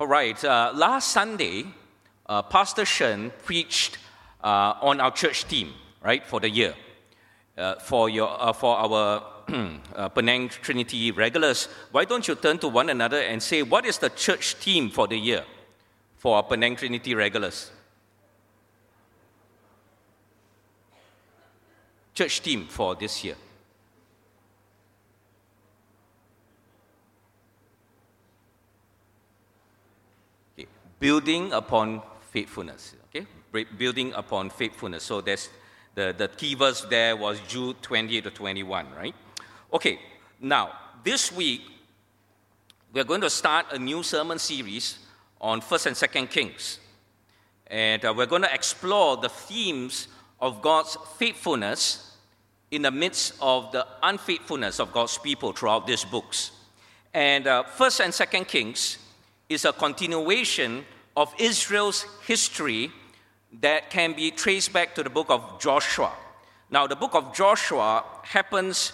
All right, uh, last Sunday, uh, Pastor Shen preached uh, on our church team, right, for the year. Uh, for, your, uh, for our uh, Penang Trinity regulars, why don't you turn to one another and say, what is the church team for the year for our Penang Trinity regulars? Church team for this year. Building upon faithfulness. Okay, building upon faithfulness. So there's the, the key verse there was Jude 20 to 21, right? Okay, now this week we're going to start a new sermon series on First and Second Kings, and uh, we're going to explore the themes of God's faithfulness in the midst of the unfaithfulness of God's people throughout these books. And uh, First and Second Kings is a continuation of Israel's history that can be traced back to the book of Joshua. Now, the book of Joshua happens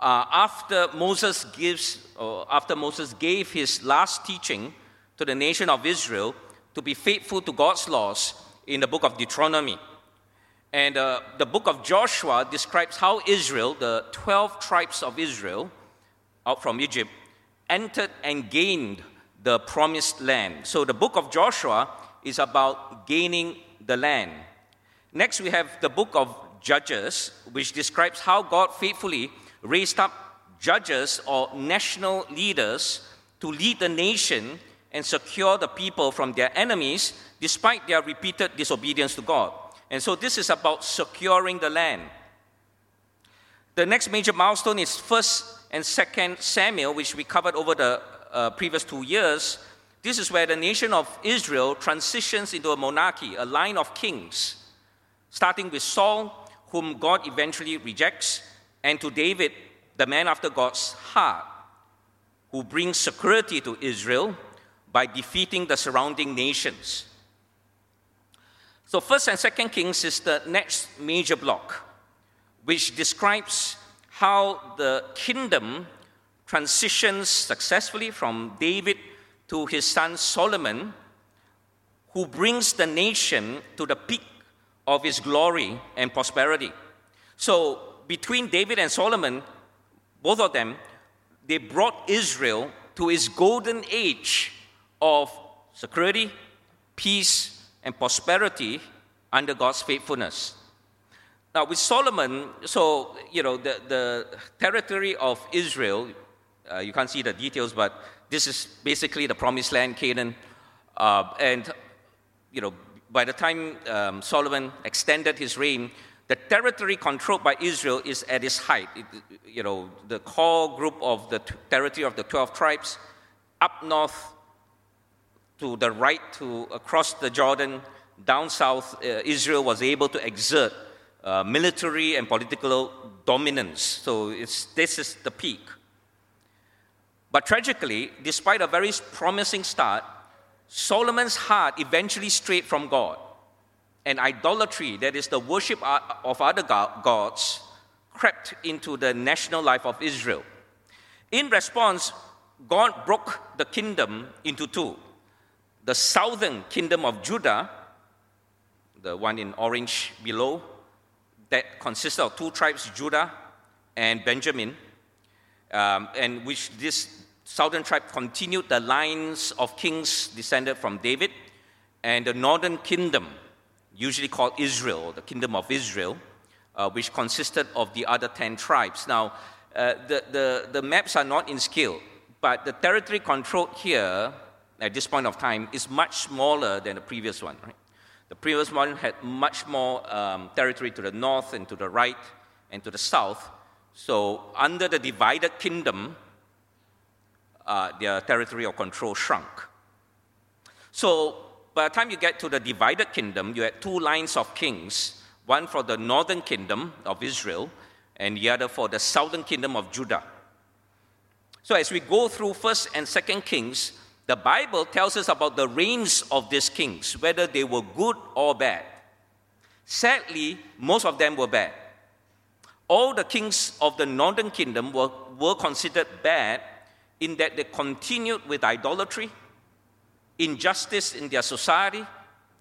uh, after Moses gives, or after Moses gave his last teaching to the nation of Israel to be faithful to God's laws in the book of Deuteronomy. And uh, the book of Joshua describes how Israel, the 12 tribes of Israel out from Egypt, entered and gained the promised land. So the book of Joshua is about gaining the land. Next, we have the book of Judges, which describes how God faithfully raised up judges or national leaders to lead the nation and secure the people from their enemies despite their repeated disobedience to God. And so this is about securing the land. The next major milestone is 1st and 2nd Samuel, which we covered over the uh, previous two years, this is where the nation of Israel transitions into a monarchy, a line of kings, starting with Saul, whom God eventually rejects, and to David, the man after God's heart, who brings security to Israel by defeating the surrounding nations. So, First and Second Kings is the next major block, which describes how the kingdom transitions successfully from David to his son Solomon, who brings the nation to the peak of his glory and prosperity. So, between David and Solomon, both of them, they brought Israel to its golden age of security, peace, and prosperity under God's faithfulness. Now, with Solomon, so, you know, the, the territory of Israel uh, you can't see the details, but this is basically the promised land, Canaan. Uh, and, you know, by the time um, Solomon extended his reign, the territory controlled by Israel is at its height. It, you know, the core group of the t- territory of the 12 tribes, up north to the right to across the Jordan, down south, uh, Israel was able to exert uh, military and political dominance. So this is the peak. But tragically, despite a very promising start, Solomon's heart eventually strayed from God. And idolatry, that is the worship of other gods, crept into the national life of Israel. In response, God broke the kingdom into two the southern kingdom of Judah, the one in orange below, that consisted of two tribes, Judah and Benjamin, um, and which this southern tribe continued the lines of kings descended from David, and the northern kingdom, usually called Israel, the kingdom of Israel, uh, which consisted of the other 10 tribes. Now, uh, the, the, the maps are not in scale, but the territory controlled here at this point of time is much smaller than the previous one. Right? The previous one had much more um, territory to the north and to the right and to the south. So, under the divided kingdom, uh, their territory of control shrunk. So by the time you get to the divided kingdom, you had two lines of kings one for the northern kingdom of Israel, and the other for the southern kingdom of Judah. So as we go through 1st and 2nd Kings, the Bible tells us about the reigns of these kings, whether they were good or bad. Sadly, most of them were bad. All the kings of the northern kingdom were, were considered bad in that they continued with idolatry, injustice in their society,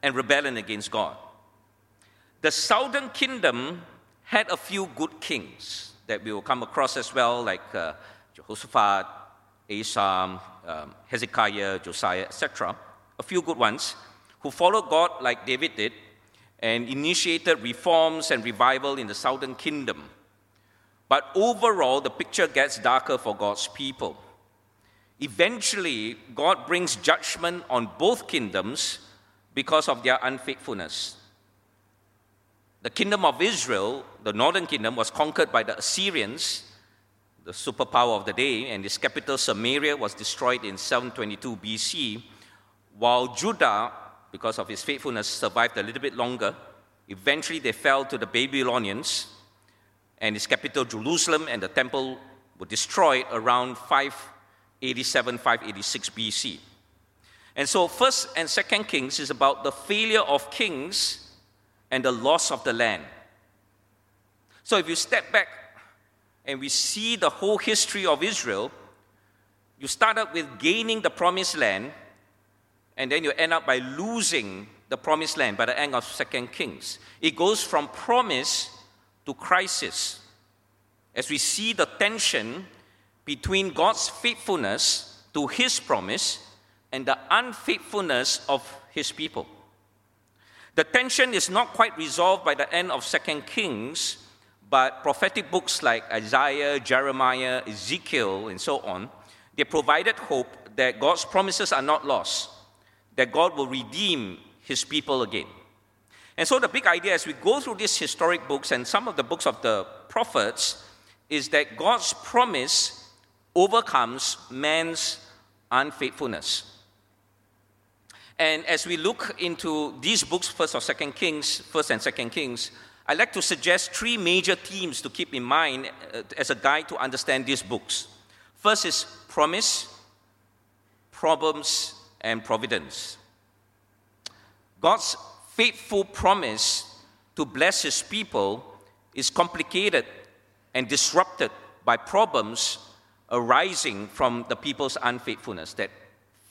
and rebellion against God. The southern kingdom had a few good kings that we will come across as well, like uh, Jehoshaphat, Asa, um, Hezekiah, Josiah, etc. A few good ones who followed God like David did and initiated reforms and revival in the southern kingdom. But overall, the picture gets darker for God's people. Eventually, God brings judgment on both kingdoms because of their unfaithfulness. The kingdom of Israel, the northern kingdom, was conquered by the Assyrians, the superpower of the day, and its capital Samaria was destroyed in 722 BC, while Judah, because of his faithfulness, survived a little bit longer. Eventually, they fell to the Babylonians, and its capital, Jerusalem, and the temple were destroyed around 587 586 BC. And so, first and second Kings is about the failure of kings and the loss of the land. So, if you step back and we see the whole history of Israel, you start up with gaining the promised land, and then you end up by losing the promised land by the end of Second Kings. It goes from promise to crisis. As we see the tension between God's faithfulness to his promise and the unfaithfulness of his people. The tension is not quite resolved by the end of Second Kings, but prophetic books like Isaiah, Jeremiah, Ezekiel, and so on, they provided hope that God's promises are not lost, that God will redeem his people again. And so the big idea as we go through these historic books and some of the books of the prophets is that God's promise overcomes man's unfaithfulness. And as we look into these books, First or Second Kings, First and Second Kings, I'd like to suggest three major themes to keep in mind uh, as a guide to understand these books. First is promise, problems, and providence. God's faithful promise to bless his people is complicated and disrupted by problems arising from the people's unfaithfulness that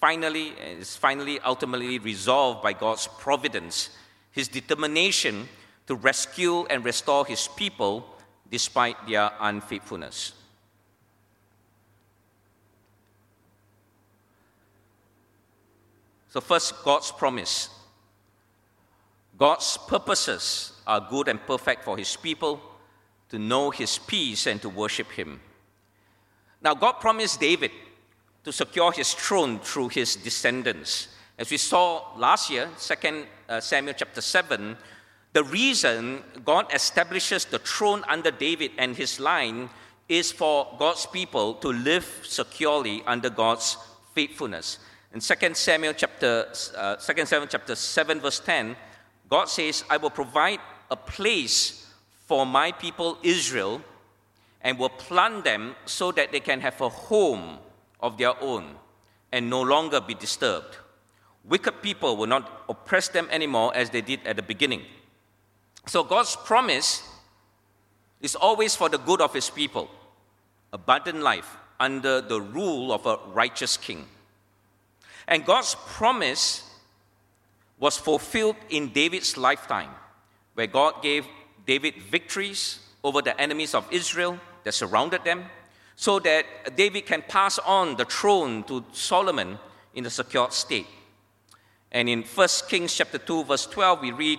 finally is finally ultimately resolved by God's providence, his determination to rescue and restore his people despite their unfaithfulness. So, first, God's promise. God's purposes are good and perfect for his people to know his peace and to worship him. Now, God promised David to secure his throne through his descendants. As we saw last year, 2 uh, Samuel chapter 7, the reason God establishes the throne under David and his line is for God's people to live securely under God's faithfulness. In 2 Samuel chapter, uh, 2 Samuel chapter 7, verse 10, God says, I will provide a place for my people Israel and will plant them so that they can have a home of their own and no longer be disturbed. Wicked people will not oppress them anymore as they did at the beginning. So God's promise is always for the good of his people abundant life under the rule of a righteous king. And God's promise was fulfilled in David's lifetime, where God gave David victories over the enemies of Israel that surrounded them so that David can pass on the throne to Solomon in a secure state. And in 1 Kings chapter 2 verse 12 we read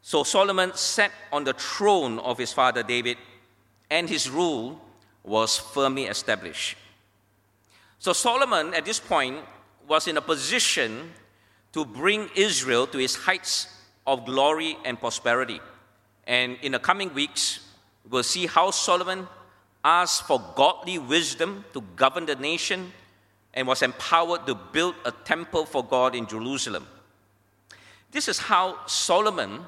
So Solomon sat on the throne of his father David and his rule was firmly established. So Solomon at this point was in a position to bring Israel to its heights of glory and prosperity. And in the coming weeks, We'll see how Solomon asked for godly wisdom to govern the nation and was empowered to build a temple for God in Jerusalem. This is how Solomon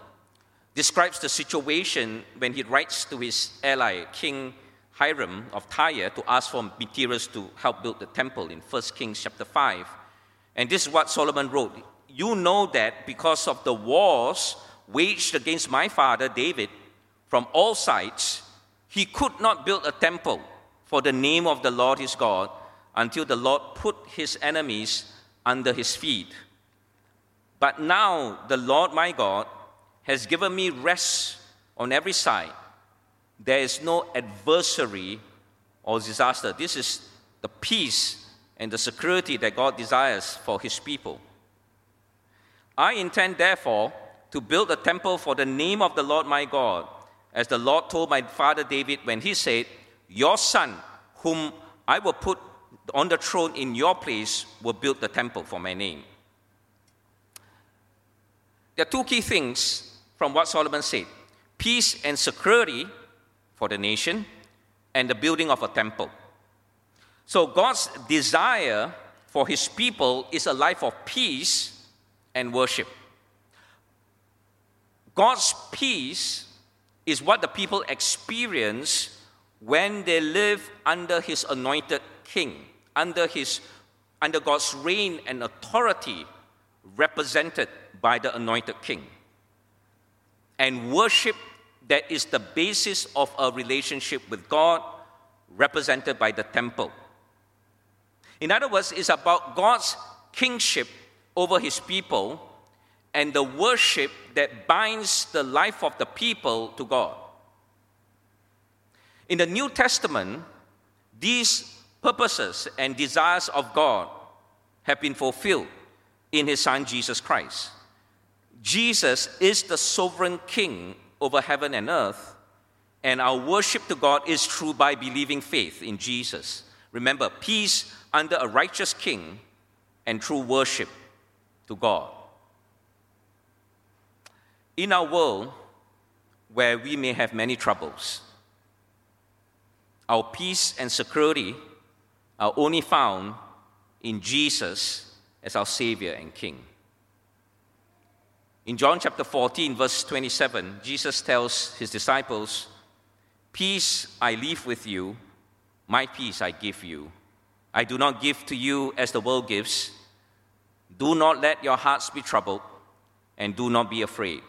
describes the situation when he writes to his ally, King Hiram of Tyre, to ask for materials to help build the temple in 1 Kings chapter 5. And this is what Solomon wrote You know that because of the wars waged against my father David, from all sides, he could not build a temple for the name of the Lord his God until the Lord put his enemies under his feet. But now the Lord my God has given me rest on every side. There is no adversary or disaster. This is the peace and the security that God desires for his people. I intend, therefore, to build a temple for the name of the Lord my God, as the Lord told my father David when he said, Your son, whom I will put on the throne in your place, will build the temple for my name. There are two key things from what Solomon said peace and security for the nation, and the building of a temple. So, God's desire for his people is a life of peace and worship. God's peace is what the people experience when they live under his anointed king, under, his, under God's reign and authority represented by the anointed king. And worship that is the basis of a relationship with God, represented by the temple. In other words, it's about God's kingship over his people and the worship that binds the life of the people to God. In the New Testament, these purposes and desires of God have been fulfilled in his Son Jesus Christ. Jesus is the sovereign king over heaven and earth, and our worship to God is true by believing faith in Jesus. Remember, peace under a righteous king and true worship to God. In our world, where we may have many troubles, our peace and security are only found in Jesus as our Savior and King. In John chapter 14, verse 27, Jesus tells his disciples, Peace I leave with you, my peace I give you. I do not give to you as the world gives. Do not let your hearts be troubled, and do not be afraid.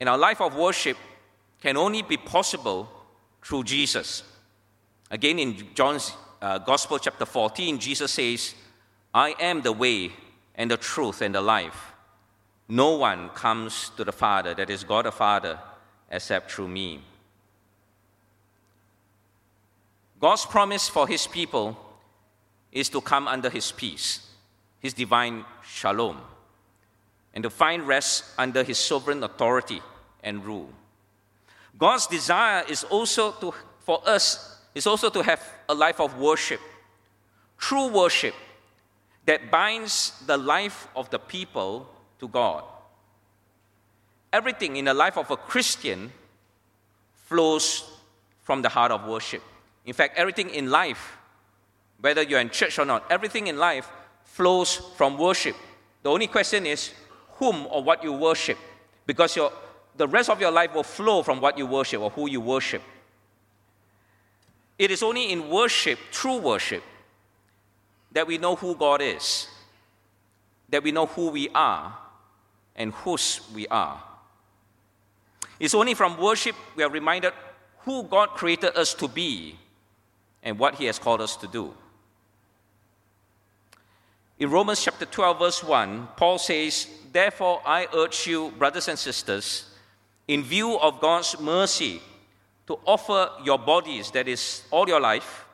In our life of worship can only be possible through Jesus. Again, in John's uh, Gospel, chapter 14, Jesus says, I am the way, and the truth and the life. No one comes to the Father, that is God the Father, except through me. God's promise for his people is to come under his peace, his divine shalom, and to find rest under his sovereign authority and rule. God's desire is also to, for us is also to have a life of worship, true worship that binds the life of the people to God. Everything in the life of a Christian flows from the heart of worship. In fact, everything in life, whether you're in church or not, everything in life flows from worship. The only question is whom or what you worship, because your, the rest of your life will flow from what you worship or who you worship. It is only in worship, true worship, that we know who God is, that we know who we are and whose we are. It's only from worship we are reminded who God created us to be and what He has called us to do. In Romans chapter 12, verse 1, Paul says, Therefore, I urge you, brothers and sisters, in view of God's mercy, to offer your bodies, that is, all your life,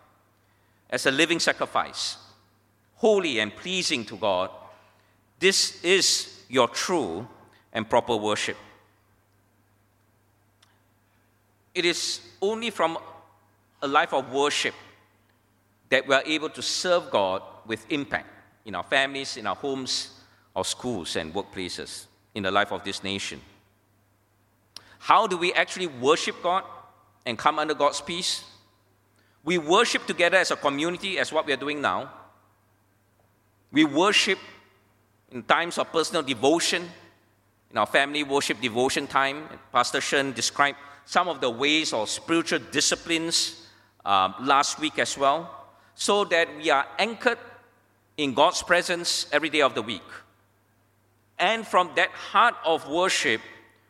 as a living sacrifice holy and pleasing to God, this is your true and proper worship. It is only from a life of worship that we are able to serve God with impact in our families, in our homes, our schools, and workplaces, in the life of this nation. How do we actually worship God and come under God's peace? We worship together as a community, as what we are doing now we worship in times of personal devotion, in our family worship devotion time. Pastor Shen described some of the ways or spiritual disciplines uh, last week as well, so that we are anchored in God's presence every day of the week. And from that heart of worship,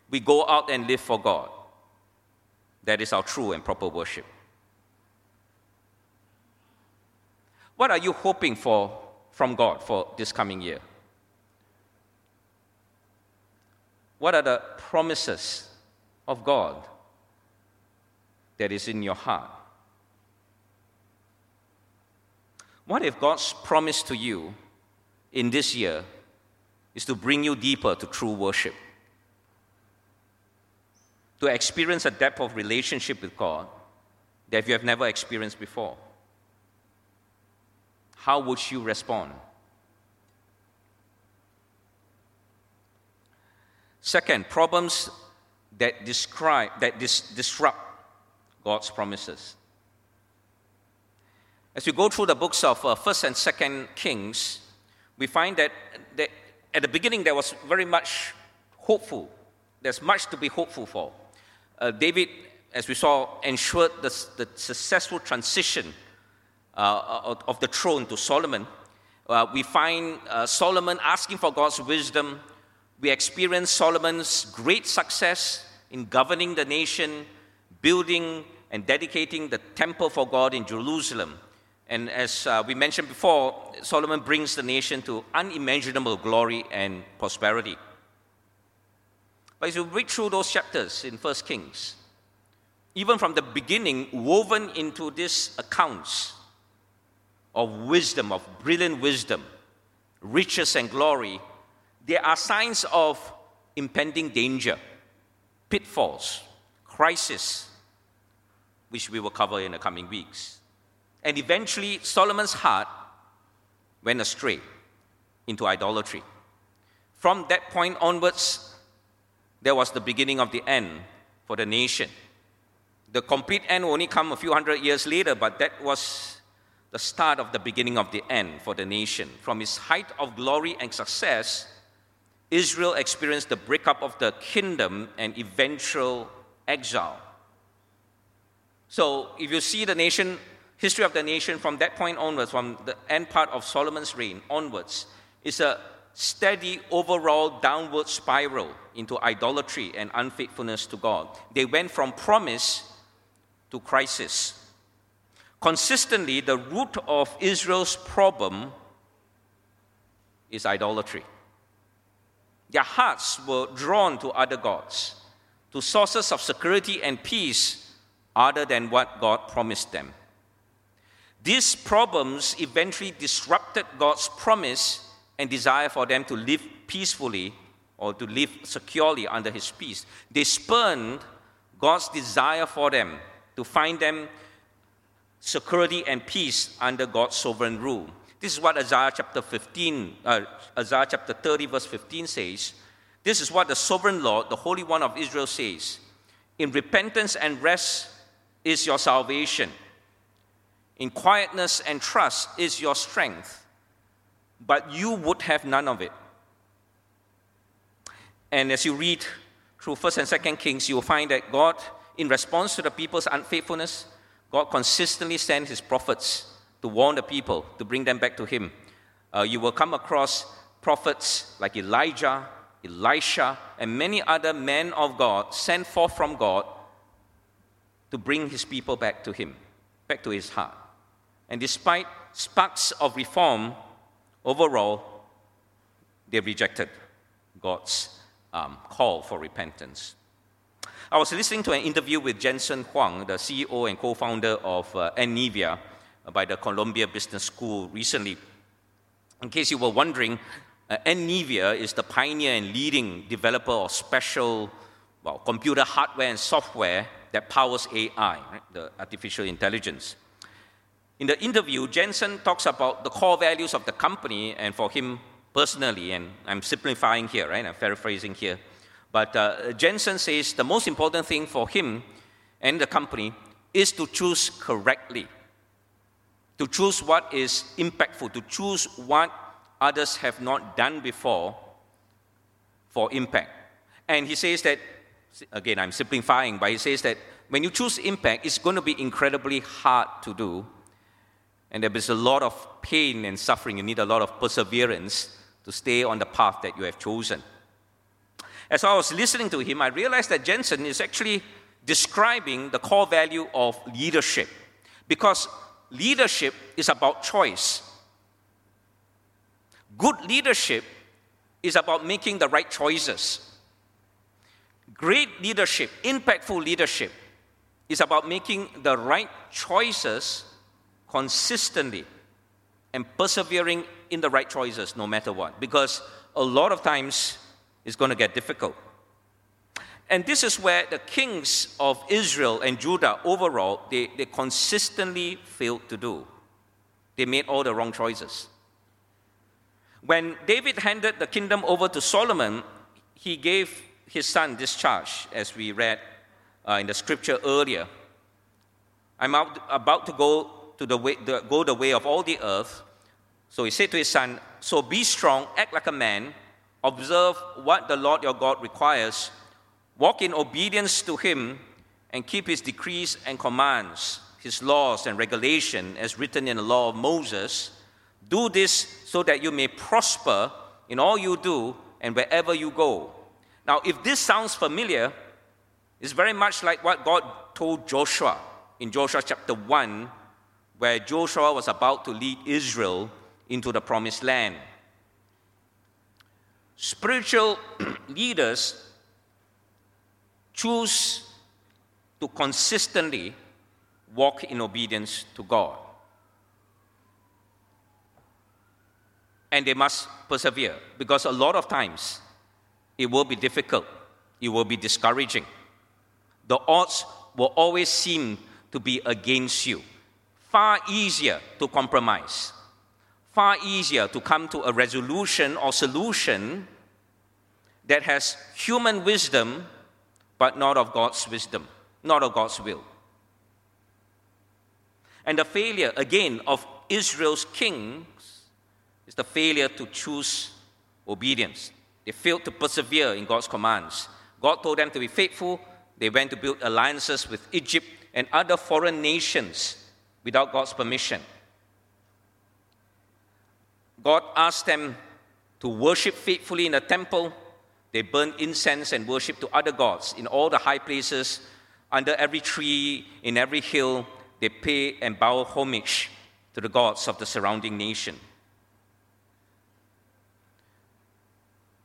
we go out and live for God. That is our true and proper worship. What are you hoping for from God for this coming year? What are the promises of God that is in your heart? What if God's promise to you in this year is to bring you deeper to true worship? To experience a depth of relationship with God that you have never experienced before? How would you respond? Second, problems that describe that dis- disrupt God's promises. As we go through the books of uh, First and Second Kings, we find that, that at the beginning there was very much hopeful. There's much to be hopeful for. Uh, David, as we saw, ensured the, the successful transition uh, of the throne to Solomon. Uh, we find uh, Solomon asking for God's wisdom. We experience Solomon's great success in governing the nation, building and dedicating the temple for God in Jerusalem. And as uh, we mentioned before, Solomon brings the nation to unimaginable glory and prosperity. But as you read through those chapters in First Kings, even from the beginning, woven into these accounts of wisdom, of brilliant wisdom, riches and glory, there are signs of impending danger, pitfalls, crisis, which we will cover in the coming weeks. And eventually, Solomon's heart went astray into idolatry. From that point onwards, there was the beginning of the end for the nation. The complete end will only come a few hundred years later, but that was the start of the beginning of the end for the nation. From its height of glory and success, Israel experienced the breakup of the kingdom and eventual exile. So, if you see the nation history of the nation from that point onwards, from the end part of Solomon's reign onwards, is a steady overall downward spiral into idolatry and unfaithfulness to God. They went from promise to crisis. Consistently, the root of Israel's problem is idolatry. Their hearts were drawn to other gods, to sources of security and peace other than what God promised them. These problems eventually disrupted God's promise and desire for them to live peacefully or to live securely under His peace. They spurned God's desire for them to find them security and peace under God's sovereign rule. This is what Isaiah chapter 15, uh, Isaiah chapter 30, verse 15 says. This is what the sovereign Lord, the Holy One of Israel, says. In repentance and rest is your salvation. In quietness and trust is your strength, but you would have none of it. And as you read through 1st and 2nd Kings, you will find that God, in response to the people's unfaithfulness, God consistently sent his prophets to warn the people, to bring them back to him. Uh, you will come across prophets like Elijah, Elisha, and many other men of God sent forth from God to bring his people back to him, back to his heart. And despite sparks of reform, overall, they rejected God's um, call for repentance. I was listening to an interview with Jensen Huang, the CEO and co founder of uh, uh, by the Columbia Business School recently. In case you were wondering, uh, is the pioneer and leading developer of special well, computer hardware and software that powers AI, right? the artificial intelligence. In the interview, Jensen talks about the core values of the company and for him personally, and I'm simplifying here, right? I'm paraphrasing here. But uh, Jensen says the most important thing for him and the company is to choose correctly, to choose what is impactful, to choose what others have not done before for impact. And he says that, again, I'm simplifying, but he says that when you choose impact, it's going to be incredibly hard to do and there is a lot of pain and suffering. You need a lot of perseverance to stay on the path that you have chosen. As I was listening to him, I realized that Jensen is actually describing the core value of leadership. Because leadership is about choice. Good leadership is about making the right choices. Great leadership, impactful leadership, is about making the right choices consistently and persevering in the right choices no matter what. Because a lot of times it's going to get difficult. And this is where the kings of Israel and Judah overall, they, they consistently failed to do. They made all the wrong choices. When David handed the kingdom over to Solomon, he gave his son this charge, as we read uh, in the scripture earlier. I'm out, about to go to the way, the, go the way of all the earth. So he said to his son, So be strong, act like a man, observe what the Lord your God requires, walk in obedience to him, and keep his decrees and commands, his laws and regulation as written in the law of Moses. Do this so that you may prosper in all you do and wherever you go. Now, if this sounds familiar, it's very much like what God told Joshua in Joshua chapter 1, where Joshua was about to lead Israel into the promised land. Spiritual leaders choose to consistently walk in obedience to God. And they must persevere because a lot of times it will be difficult, it will be discouraging. The odds will always seem to be against you. Far easier to compromise, far easier to come to a resolution or solution that has human wisdom but not of God's wisdom, not of God's will. And the failure, again, of Israel's kings is the failure to choose obedience. They failed to persevere in God's commands. God told them to be faithful. They went to build alliances with Egypt and other foreign nations without God's permission. God asked them to worship faithfully in the temple. They burned incense and worship to other gods in all the high places, under every tree, in every hill. They pay and bow homage to the gods of the surrounding nation.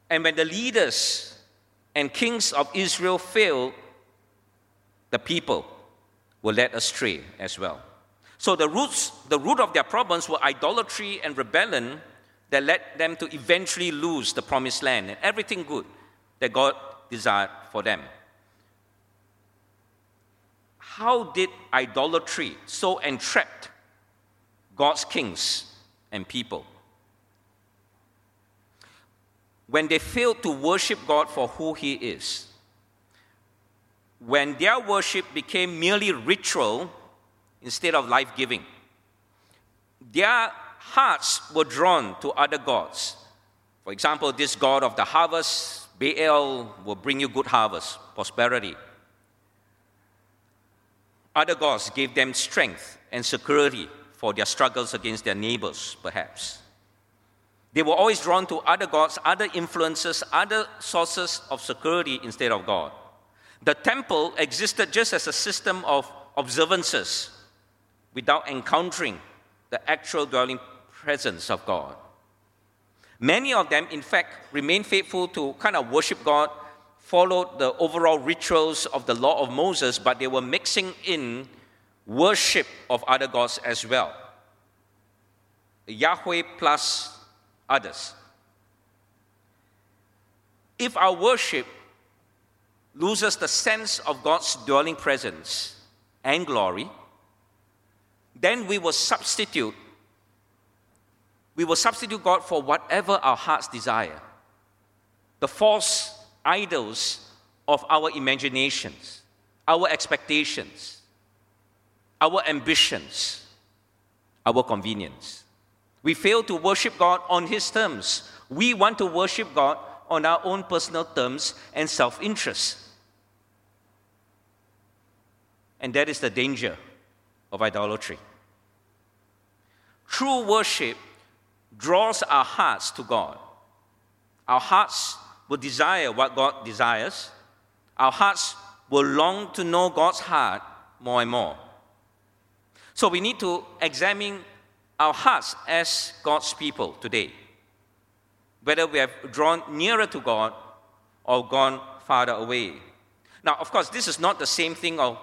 And when the leaders and kings of Israel failed, the people were led astray as well. So the roots, the root of their problems were idolatry and rebellion that led them to eventually lose the promised land and everything good that God desired for them. How did idolatry so entrap God's kings and people? when they failed to worship God for who He is, when their worship became merely ritual instead of life giving, their hearts were drawn to other gods. For example, this god of the harvest, Baal, will bring you good harvest, prosperity. Other gods gave them strength and security for their struggles against their neighbors, perhaps. They were always drawn to other gods, other influences, other sources of security instead of God. The temple existed just as a system of observances without encountering the actual dwelling presence of God. Many of them, in fact, remained faithful to kind of worship God, followed the overall rituals of the law of Moses, but they were mixing in worship of other gods as well. Yahweh plus others. If our worship loses the sense of God's dwelling presence and glory, then we will substitute we will substitute God for whatever our hearts desire. The false idols of our imaginations, our expectations, our ambitions, our convenience. We fail to worship God on His terms. We want to worship God on our own personal terms and self interest. And that is the danger of idolatry. True worship draws our hearts to God. Our hearts will desire what God desires. Our hearts will long to know God's heart more and more. So we need to examine our hearts as God's people today. Whether we have drawn nearer to God or gone farther away. Now, of course, this is not the same thing of,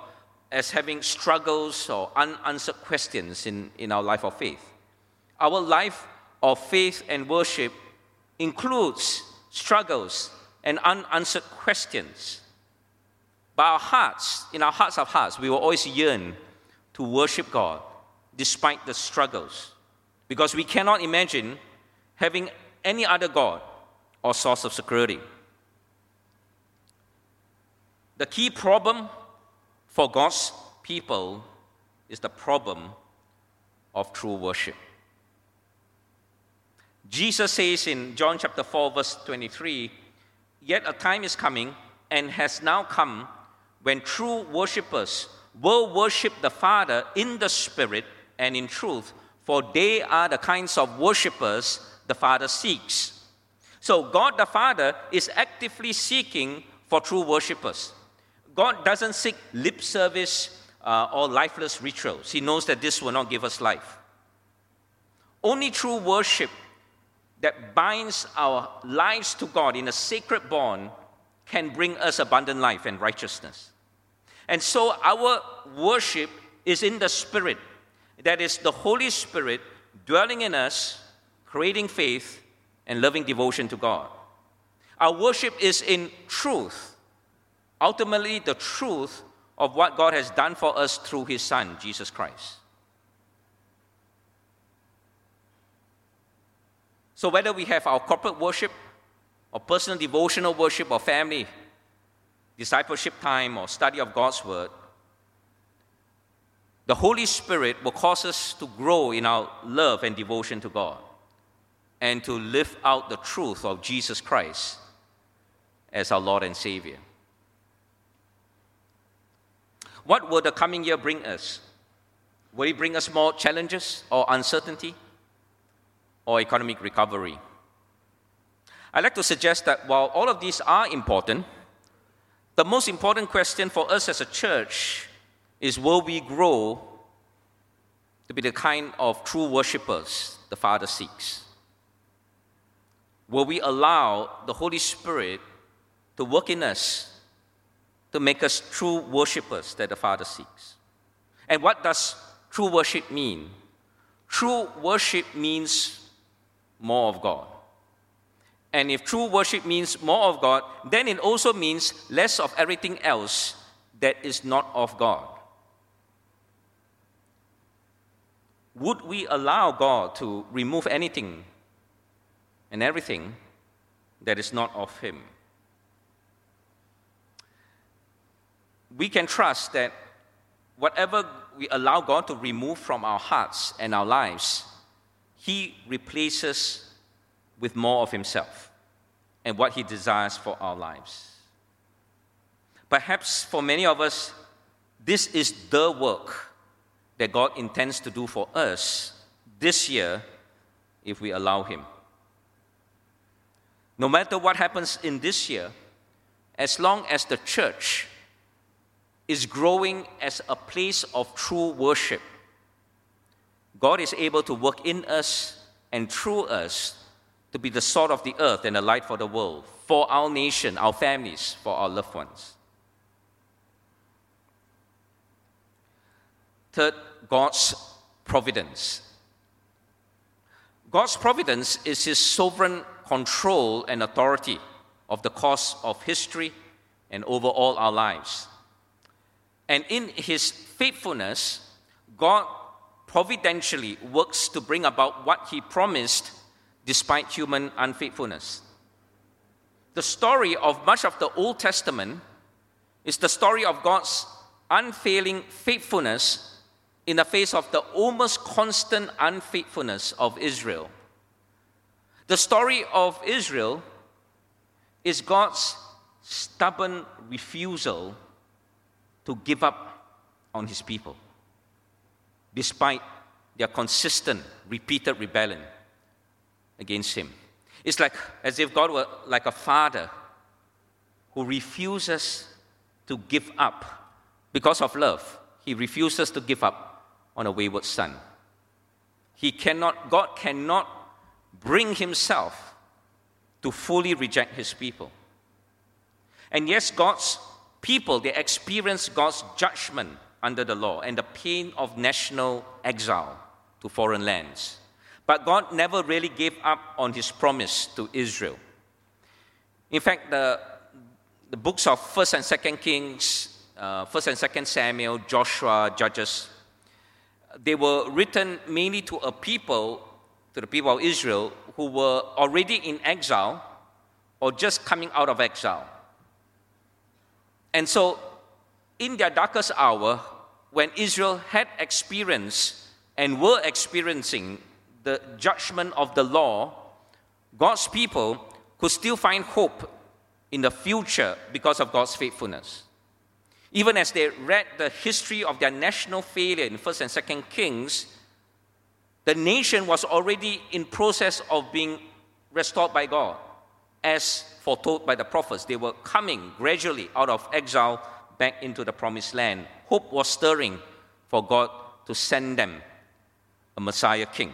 as having struggles or unanswered questions in, in our life of faith. Our life of faith and worship includes struggles and unanswered questions. But our hearts, in our hearts of hearts, we will always yearn to worship God despite the struggles. Because we cannot imagine having any other God or source of security. The key problem for God's people is the problem of true worship. Jesus says in John chapter 4, verse 23 Yet a time is coming and has now come when true worshippers will worship the Father in the Spirit and in truth, for they are the kinds of worshippers the Father seeks. So, God the Father is actively seeking for true worshippers. God doesn't seek lip service uh, or lifeless rituals. He knows that this will not give us life. Only true worship that binds our lives to God in a sacred bond can bring us abundant life and righteousness. And so our worship is in the Spirit. That is the Holy Spirit dwelling in us, creating faith and loving devotion to God. Our worship is in truth, ultimately, the truth of what God has done for us through His Son, Jesus Christ. So, whether we have our corporate worship, or personal devotional worship, or family discipleship time, or study of God's Word, the Holy Spirit will cause us to grow in our love and devotion to God and to live out the truth of Jesus Christ as our Lord and Savior. What will the coming year bring us? Will it bring us more challenges or uncertainty? Or economic recovery. I'd like to suggest that while all of these are important, the most important question for us as a church is will we grow to be the kind of true worshippers the Father seeks? Will we allow the Holy Spirit to work in us to make us true worshippers that the Father seeks? And what does true worship mean? True worship means more of God. And if true worship means more of God, then it also means less of everything else that is not of God. Would we allow God to remove anything and everything that is not of Him? We can trust that whatever we allow God to remove from our hearts and our lives, he replaces with more of Himself and what He desires for our lives. Perhaps for many of us, this is the work that God intends to do for us this year if we allow Him. No matter what happens in this year, as long as the church is growing as a place of true worship, God is able to work in us and through us to be the salt of the earth and a light for the world, for our nation, our families, for our loved ones. Third, God's providence. God's providence is His sovereign control and authority of the course of history and over all our lives. And in His faithfulness, God providentially works to bring about what he promised despite human unfaithfulness. The story of much of the Old Testament is the story of God's unfailing faithfulness in the face of the almost constant unfaithfulness of Israel. The story of Israel is God's stubborn refusal to give up on his people despite their consistent, repeated rebellion against Him. It's like as if God were like a father who refuses to give up because of love. He refuses to give up on a wayward son. He cannot, God cannot bring himself to fully reject his people. And yes, God's people, they experience God's judgment under the law and the pain of national exile to foreign lands. But God never really gave up on his promise to Israel. In fact, the, the books of 1st and 2nd Kings, uh, 1st and 2nd Samuel, Joshua, Judges, they were written mainly to a people, to the people of Israel, who were already in exile or just coming out of exile. And so, in their darkest hour, when Israel had experienced and were experiencing the judgment of the law, God's people could still find hope in the future because of God's faithfulness. Even as they read the history of their national failure in 1st and 2nd Kings, the nation was already in process of being restored by God, as foretold by the prophets. They were coming gradually out of exile back into the promised land. Hope was stirring for God to send them a Messiah king.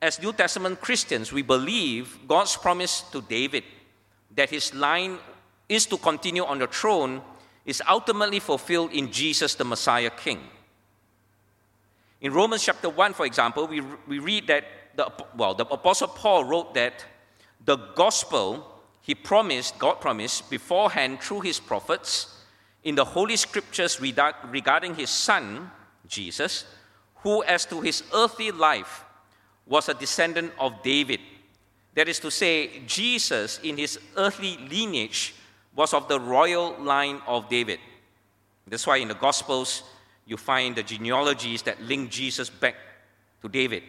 As New Testament Christians, we believe God's promise to David that his line is to continue on the throne is ultimately fulfilled in Jesus, the Messiah King. In Romans chapter 1, for example, we, we read that, the, well, the Apostle Paul wrote that the gospel he promised, God promised beforehand through his prophets in the Holy Scriptures regarding his son, Jesus, who, as to his earthly life, was a descendant of David. That is to say, Jesus, in his earthly lineage, was of the royal line of David. That's why in the Gospels, you find the genealogies that link Jesus back to David.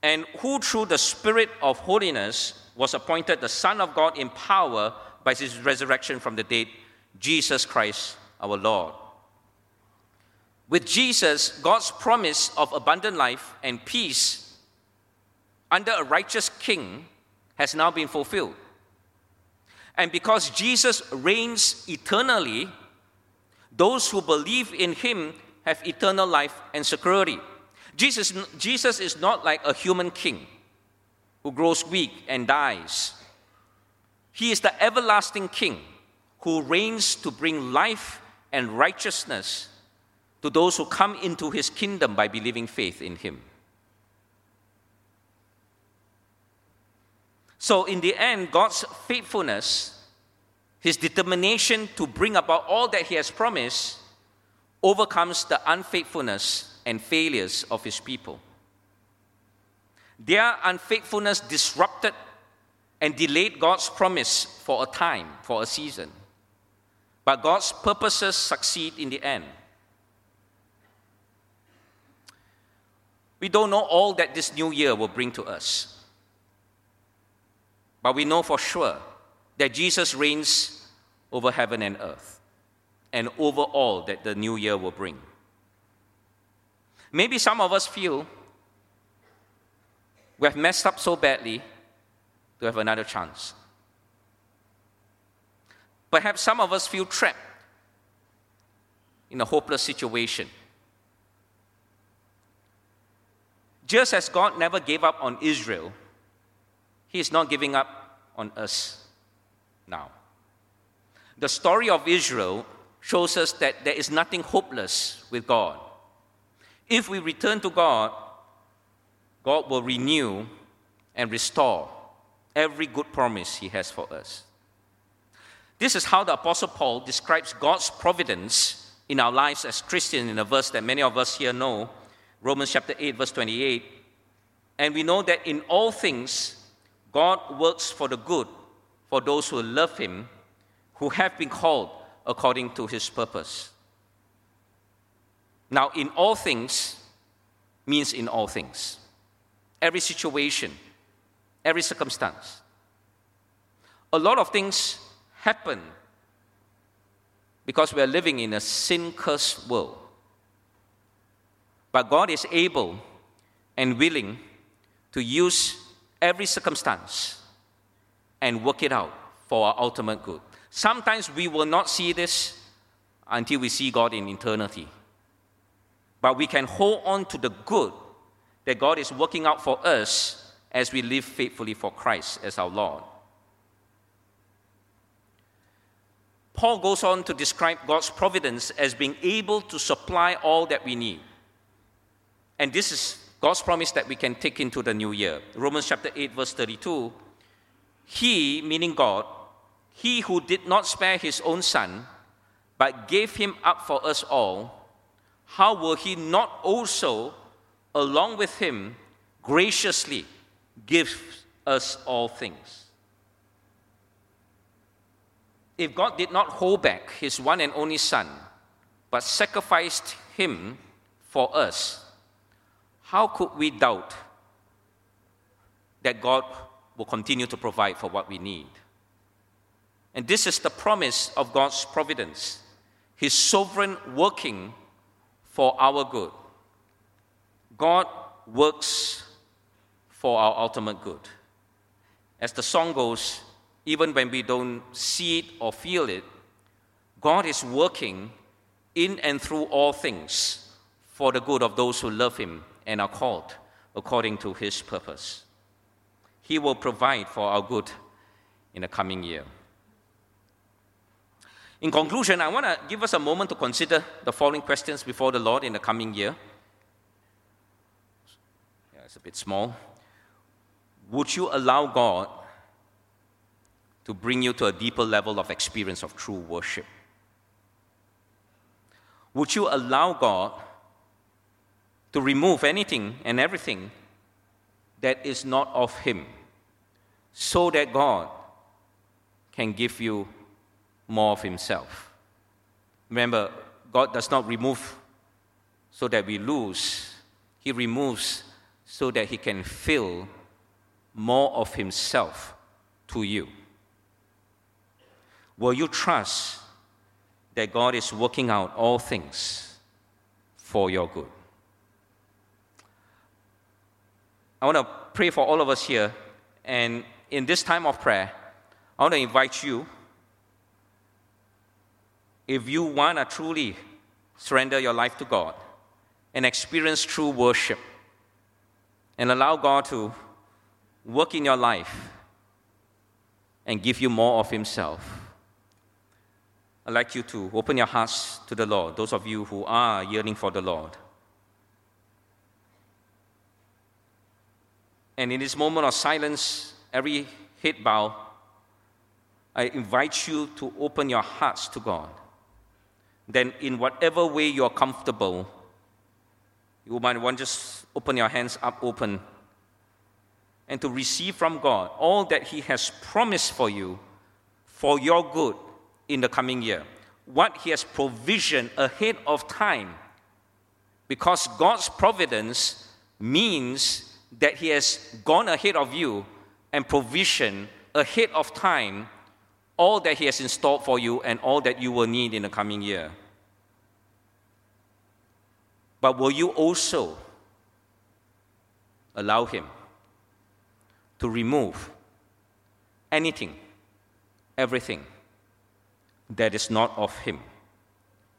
And who, through the Spirit of holiness, was appointed the Son of God in power by his resurrection from the dead, Jesus Christ our Lord. With Jesus, God's promise of abundant life and peace under a righteous king has now been fulfilled. And because Jesus reigns eternally, those who believe in him have eternal life and security. Jesus, Jesus is not like a human king who grows weak and dies. He is the everlasting king who reigns to bring life and righteousness to those who come into his kingdom by believing faith in him. So, in the end, God's faithfulness his determination to bring about all that he has promised overcomes the unfaithfulness and failures of his people. Their unfaithfulness disrupted and delayed God's promise for a time, for a season. But God's purposes succeed in the end. We don't know all that this new year will bring to us. But we know for sure that Jesus reigns over heaven and earth and over all that the new year will bring. Maybe some of us feel we have messed up so badly to have another chance. Perhaps some of us feel trapped in a hopeless situation. Just as God never gave up on Israel, He is not giving up on us now. The story of Israel shows us that there is nothing hopeless with God. If we return to God, God will renew and restore every good promise He has for us. This is how the Apostle Paul describes God's providence in our lives as Christians in a verse that many of us here know, Romans chapter 8, verse 28. And we know that in all things, God works for the good for those who love him, who have been called according to his purpose. Now, in all things means in all things, every situation, every circumstance. A lot of things happen because we are living in a sin cursed world. But God is able and willing to use every circumstance and work it out for our ultimate good. Sometimes we will not see this until we see God in eternity but we can hold on to the good that God is working out for us as we live faithfully for Christ as our Lord. Paul goes on to describe God's providence as being able to supply all that we need. And this is God's promise that we can take into the new year. Romans chapter 8, verse 32. He, meaning God, he who did not spare his own son, but gave him up for us all, how will he not also, along with him, graciously gives us all things? If God did not hold back his one and only son, but sacrificed him for us, how could we doubt that God will continue to provide for what we need? And this is the promise of God's providence, His sovereign working for our good. God works for our ultimate good. As the song goes, even when we don't see it or feel it, God is working in and through all things for the good of those who love Him and are called according to His purpose. He will provide for our good in the coming year. In conclusion, I want to give us a moment to consider the following questions before the Lord in the coming year. It's a bit small. Would you allow God to bring you to a deeper level of experience of true worship? Would you allow God to remove anything and everything that is not of Him so that God can give you more of himself. Remember, God does not remove so that we lose, He removes so that He can fill more of Himself to you. Will you trust that God is working out all things for your good? I want to pray for all of us here, and in this time of prayer, I want to invite you if you want to truly surrender your life to God and experience true worship and allow God to work in your life and give you more of Himself, I'd like you to open your hearts to the Lord, those of you who are yearning for the Lord. And in this moment of silence, every head bow, I invite you to open your hearts to God then in whatever way you're comfortable, you might want to just open your hands up open and to receive from God all that He has promised for you for your good in the coming year. What He has provisioned ahead of time. Because God's providence means that He has gone ahead of you and provision ahead of time all that He has installed for you and all that you will need in the coming year. But will you also allow Him to remove anything, everything that is not of Him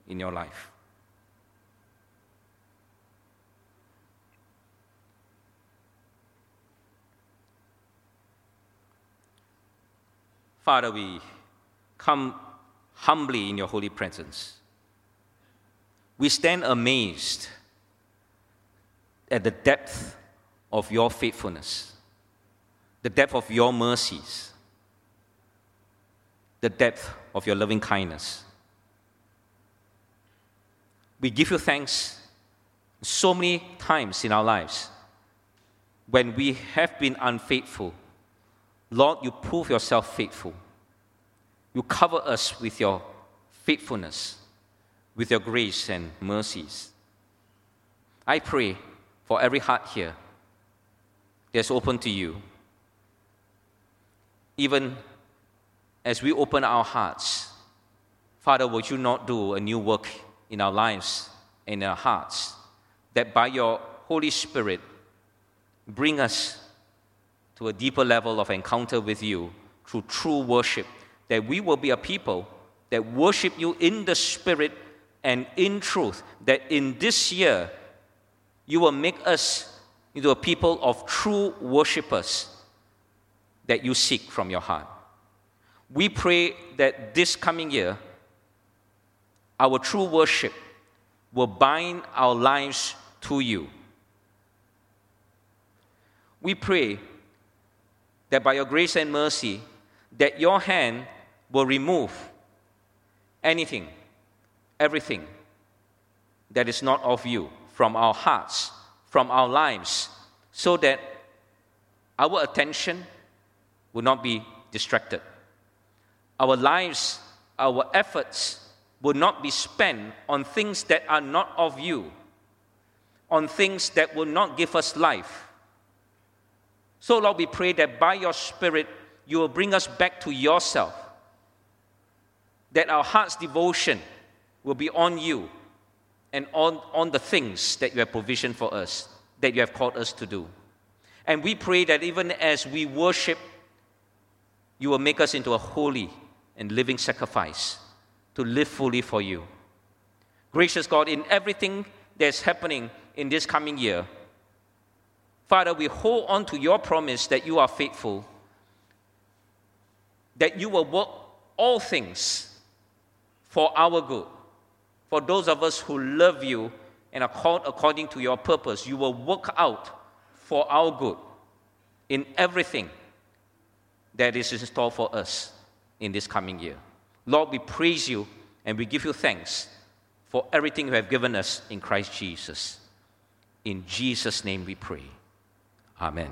in your life? Father, we come humbly in your holy presence we stand amazed at the depth of your faithfulness, the depth of your mercies, the depth of your loving kindness. We give you thanks so many times in our lives when we have been unfaithful. Lord, you prove yourself faithful. You cover us with your faithfulness with your grace and mercies. I pray for every heart here that's open to you. Even as we open our hearts, Father, would you not do a new work in our lives, in our hearts, that by your Holy Spirit bring us to a deeper level of encounter with you through true worship, that we will be a people that worship you in the Spirit and in truth, that in this year you will make us into a people of true worshippers that you seek from your heart. We pray that this coming year, our true worship will bind our lives to you. We pray that by your grace and mercy, that your hand will remove anything, everything that is not of you from our hearts, from our lives, so that our attention will not be distracted. Our lives, our efforts will not be spent on things that are not of you, on things that will not give us life. So, Lord, we pray that by your Spirit, you will bring us back to yourself, that our heart's devotion will be on you and on, on the things that you have provisioned for us, that you have called us to do. And we pray that even as we worship, you will make us into a holy and living sacrifice to live fully for you. Gracious God, in everything that's happening in this coming year, Father, we hold on to your promise that you are faithful, that you will work all things for our good. For those of us who love you and are called according to your purpose, you will work out for our good in everything that is in store for us in this coming year. Lord, we praise you and we give you thanks for everything you have given us in Christ Jesus. In Jesus' name we pray. Amen.